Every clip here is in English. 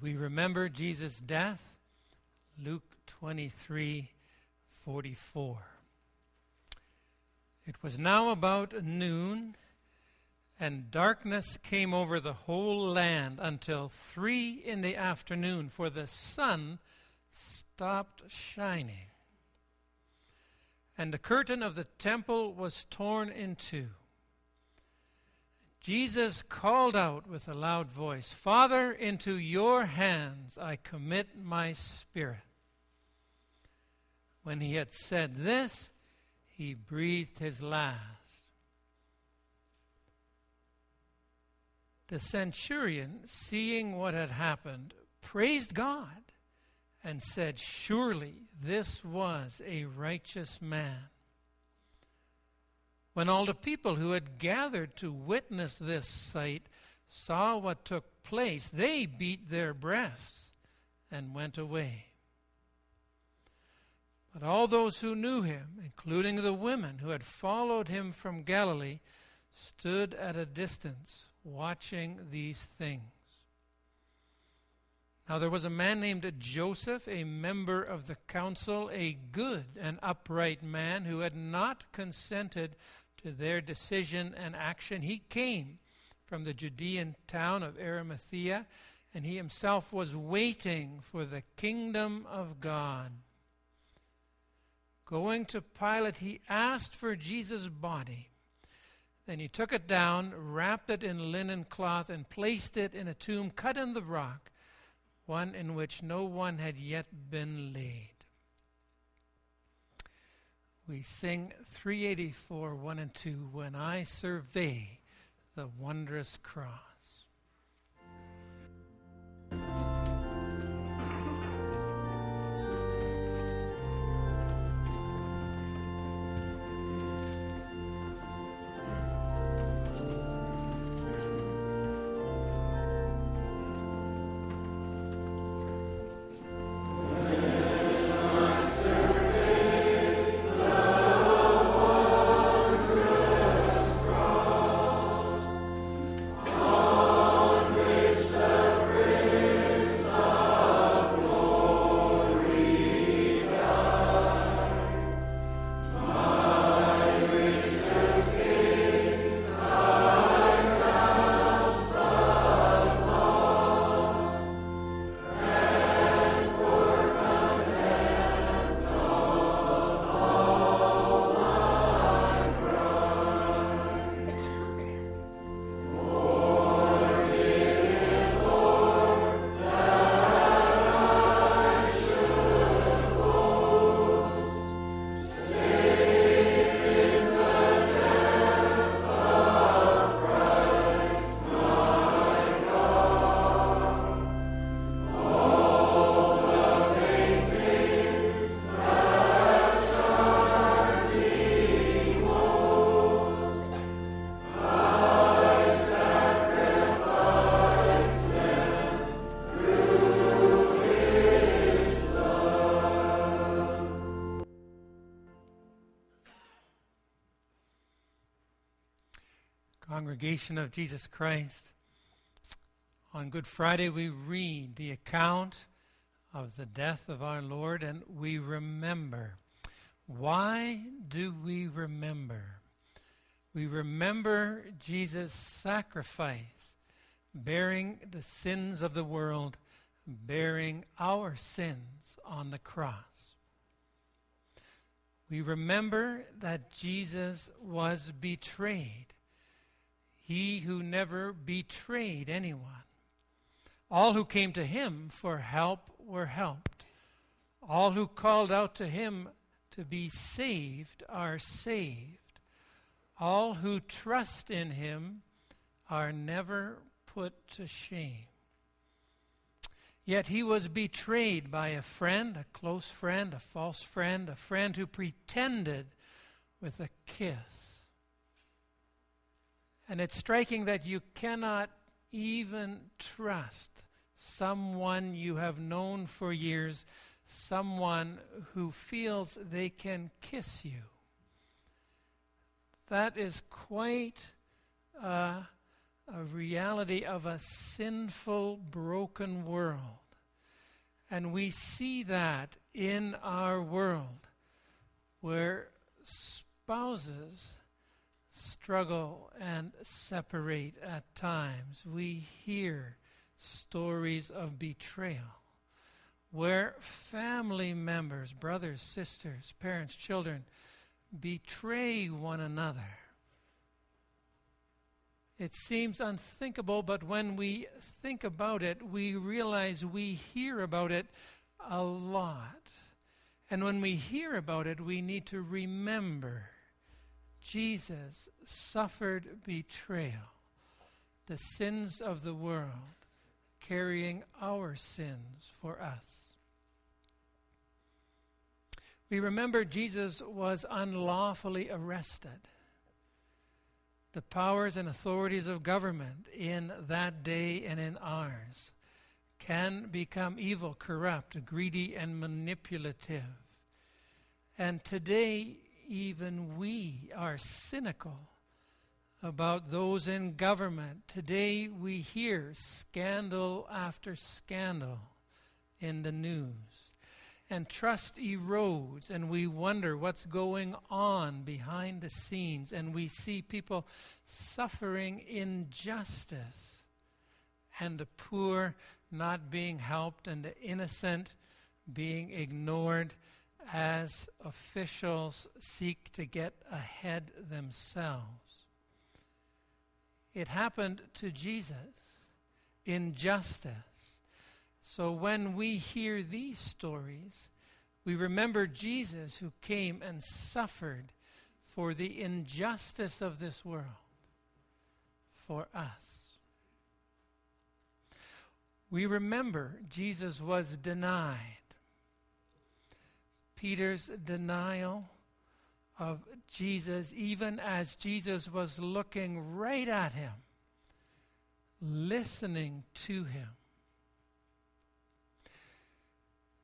we remember Jesus' death? Luke 23 44. It was now about noon, and darkness came over the whole land until three in the afternoon, for the sun stopped shining. And the curtain of the temple was torn in two. Jesus called out with a loud voice, Father, into your hands I commit my spirit. When he had said this, he breathed his last. The centurion, seeing what had happened, praised God and said, Surely this was a righteous man. When all the people who had gathered to witness this sight saw what took place, they beat their breasts and went away. But all those who knew him, including the women who had followed him from Galilee, stood at a distance watching these things. Now there was a man named Joseph, a member of the council, a good and upright man who had not consented to their decision and action. He came from the Judean town of Arimathea, and he himself was waiting for the kingdom of God. Going to Pilate, he asked for Jesus' body. Then he took it down, wrapped it in linen cloth, and placed it in a tomb cut in the rock, one in which no one had yet been laid. We sing 384, 1 and 2, When I Survey the Wondrous Cross. Congregation of Jesus Christ, on Good Friday we read the account of the death of our Lord and we remember. Why do we remember? We remember Jesus' sacrifice, bearing the sins of the world, bearing our sins on the cross. We remember that Jesus was betrayed he who never betrayed anyone. All who came to him for help were helped. All who called out to him to be saved are saved. All who trust in him are never put to shame. Yet he was betrayed by a friend, a close friend, a false friend, a friend who pretended with a kiss and it's striking that you cannot even trust someone you have known for years, someone who feels they can kiss you. That is quite uh, a reality of a sinful, broken world. And we see that in our world where spouses struggle and separate at times. We hear stories of betrayal where family members, brothers, sisters, parents, children, betray one another. It seems unthinkable, but when we think about it, we realize we hear about it a lot. And when we hear about it, we need to remember Jesus suffered betrayal, the sins of the world, carrying our sins for us. We remember Jesus was unlawfully arrested. The powers and authorities of government in that day and in ours can become evil, corrupt, greedy, and manipulative. And today, even we are cynical about those in government. Today, we hear scandal after scandal in the news. And trust erodes, and we wonder what's going on behind the scenes, and we see people suffering injustice, and the poor not being helped, and the innocent being ignored as officials seek to get ahead themselves. It happened to Jesus. in justice. so when we hear these stories, we remember Jesus who came and suffered for the injustice of this world for us. We remember Jesus was denied. Peter's denial of Jesus, even as Jesus was looking right at him, listening to him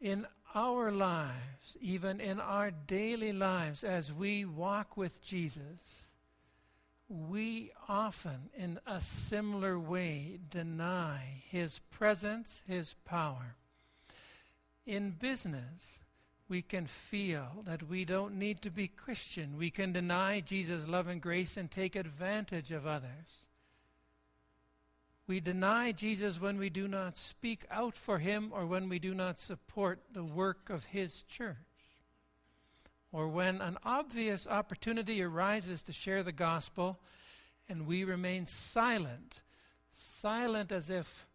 in our lives, even in our daily lives, as we walk with Jesus, we often, in a similar way, deny His presence, His power. In business, we can feel that we don't need to be Christian. We can deny Jesus' love and grace and take advantage of others. We deny Jesus when we do not speak out for him or when we do not support the work of his church. Or when an obvious opportunity arises to share the gospel and we remain silent, silent as if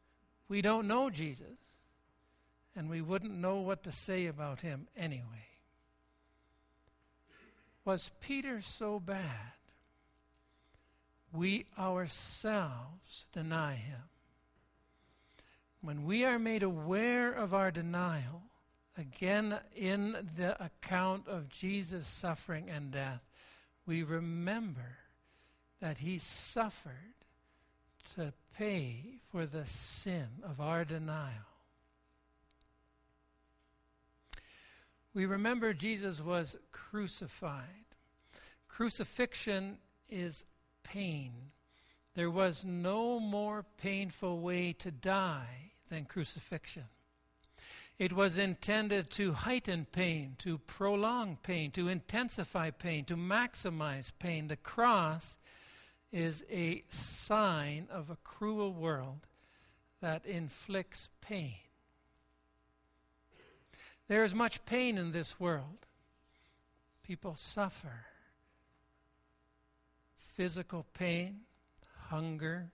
we don't know Jesus and we wouldn't know what to say about him anyway. Was Peter so bad? we ourselves deny him. When we are made aware of our denial, again in the account of Jesus' suffering and death, we remember that he suffered to pay for the sin of our denial. We remember Jesus was crucified. Crucifixion is pain. There was no more painful way to die than crucifixion. It was intended to heighten pain, to prolong pain, to intensify pain, to maximize pain. The cross is a sign of a cruel world that inflicts pain. There is much pain in this world. People suffer physical pain, hunger,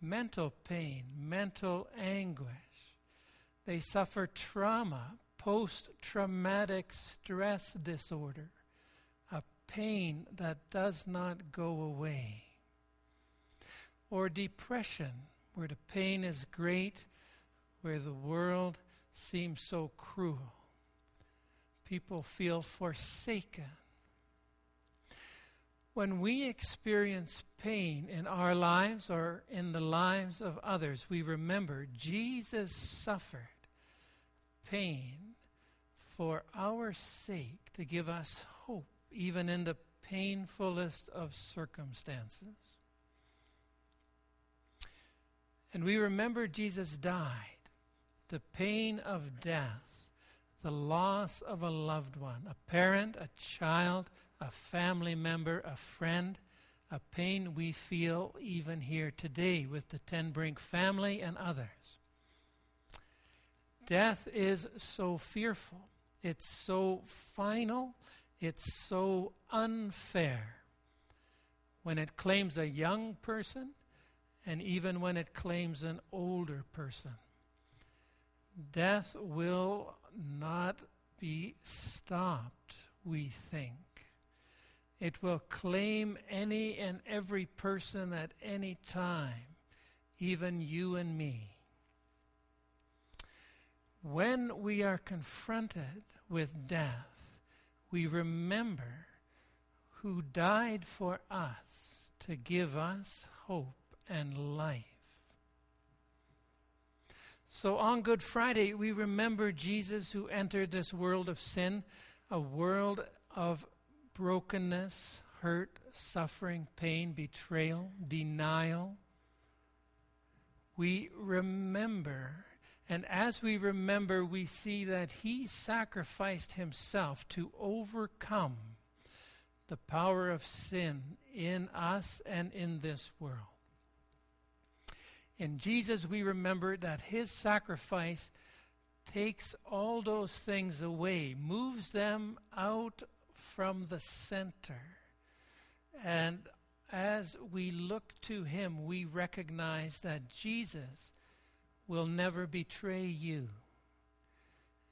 mental pain, mental anguish. They suffer trauma, post traumatic stress disorder, a pain that does not go away. Or depression, where the pain is great, where the world seems so cruel. People feel forsaken when we experience pain in our lives or in the lives of others, we remember Jesus suffered pain for our sake to give us hope, even in the painfulest of circumstances. And we remember Jesus died, the pain of death, the loss of a loved one, a parent, a child, a family member, a friend, a pain we feel even here today with the Ten Brink family and others. Death is so fearful, it's so final, it's so unfair. When it claims a young person, and even when it claims an older person, death will not be stopped, we think. It will claim any and every person at any time, even you and me. When we are confronted with death, we remember who died for us to give us hope and life. So on Good Friday, we remember Jesus who entered this world of sin, a world of brokenness, hurt, suffering, pain, betrayal, denial. We remember, and as we remember, we see that He sacrificed Himself to overcome the power of sin in us and in this world. In Jesus, we remember that His sacrifice takes all those things away, moves them out from the center. And as we look to him, we recognize that Jesus will never betray you.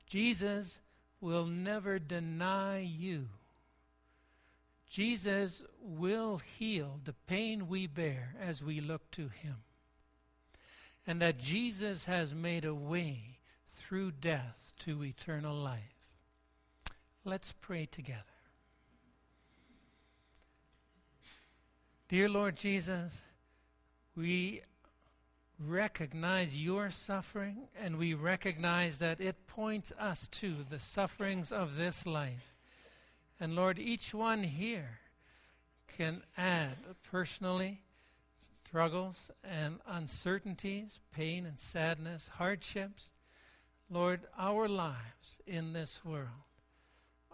Jesus will never deny you. Jesus will heal the pain we bear as we look to him. And that Jesus has made a way through death to eternal life. Let's pray together. Dear Lord Jesus, we recognize your suffering and we recognize that it points us to the sufferings of this life. And Lord, each one here can add personally struggles and uncertainties, pain and sadness, hardships. Lord, our lives in this world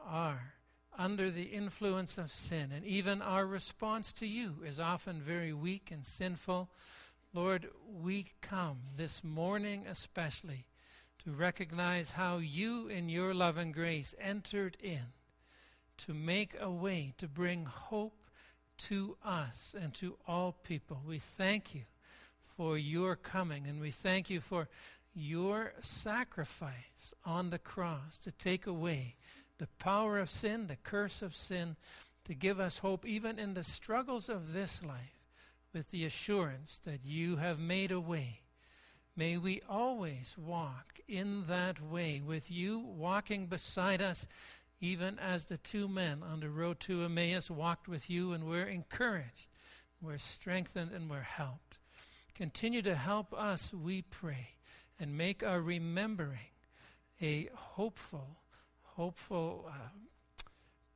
are under the influence of sin, and even our response to you is often very weak and sinful. Lord, we come this morning especially to recognize how you, in your love and grace, entered in to make a way to bring hope to us and to all people. We thank you for your coming, and we thank you for your sacrifice on the cross to take away the power of sin, the curse of sin, to give us hope even in the struggles of this life with the assurance that you have made a way. May we always walk in that way with you walking beside us, even as the two men on the road to Emmaus walked with you and were encouraged, were strengthened, and were helped. Continue to help us, we pray, and make our remembering a hopeful, hopeful uh,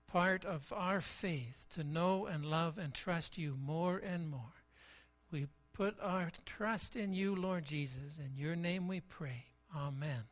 part of our faith to know and love and trust you more and more. We put our trust in you, Lord Jesus. In your name we pray. Amen.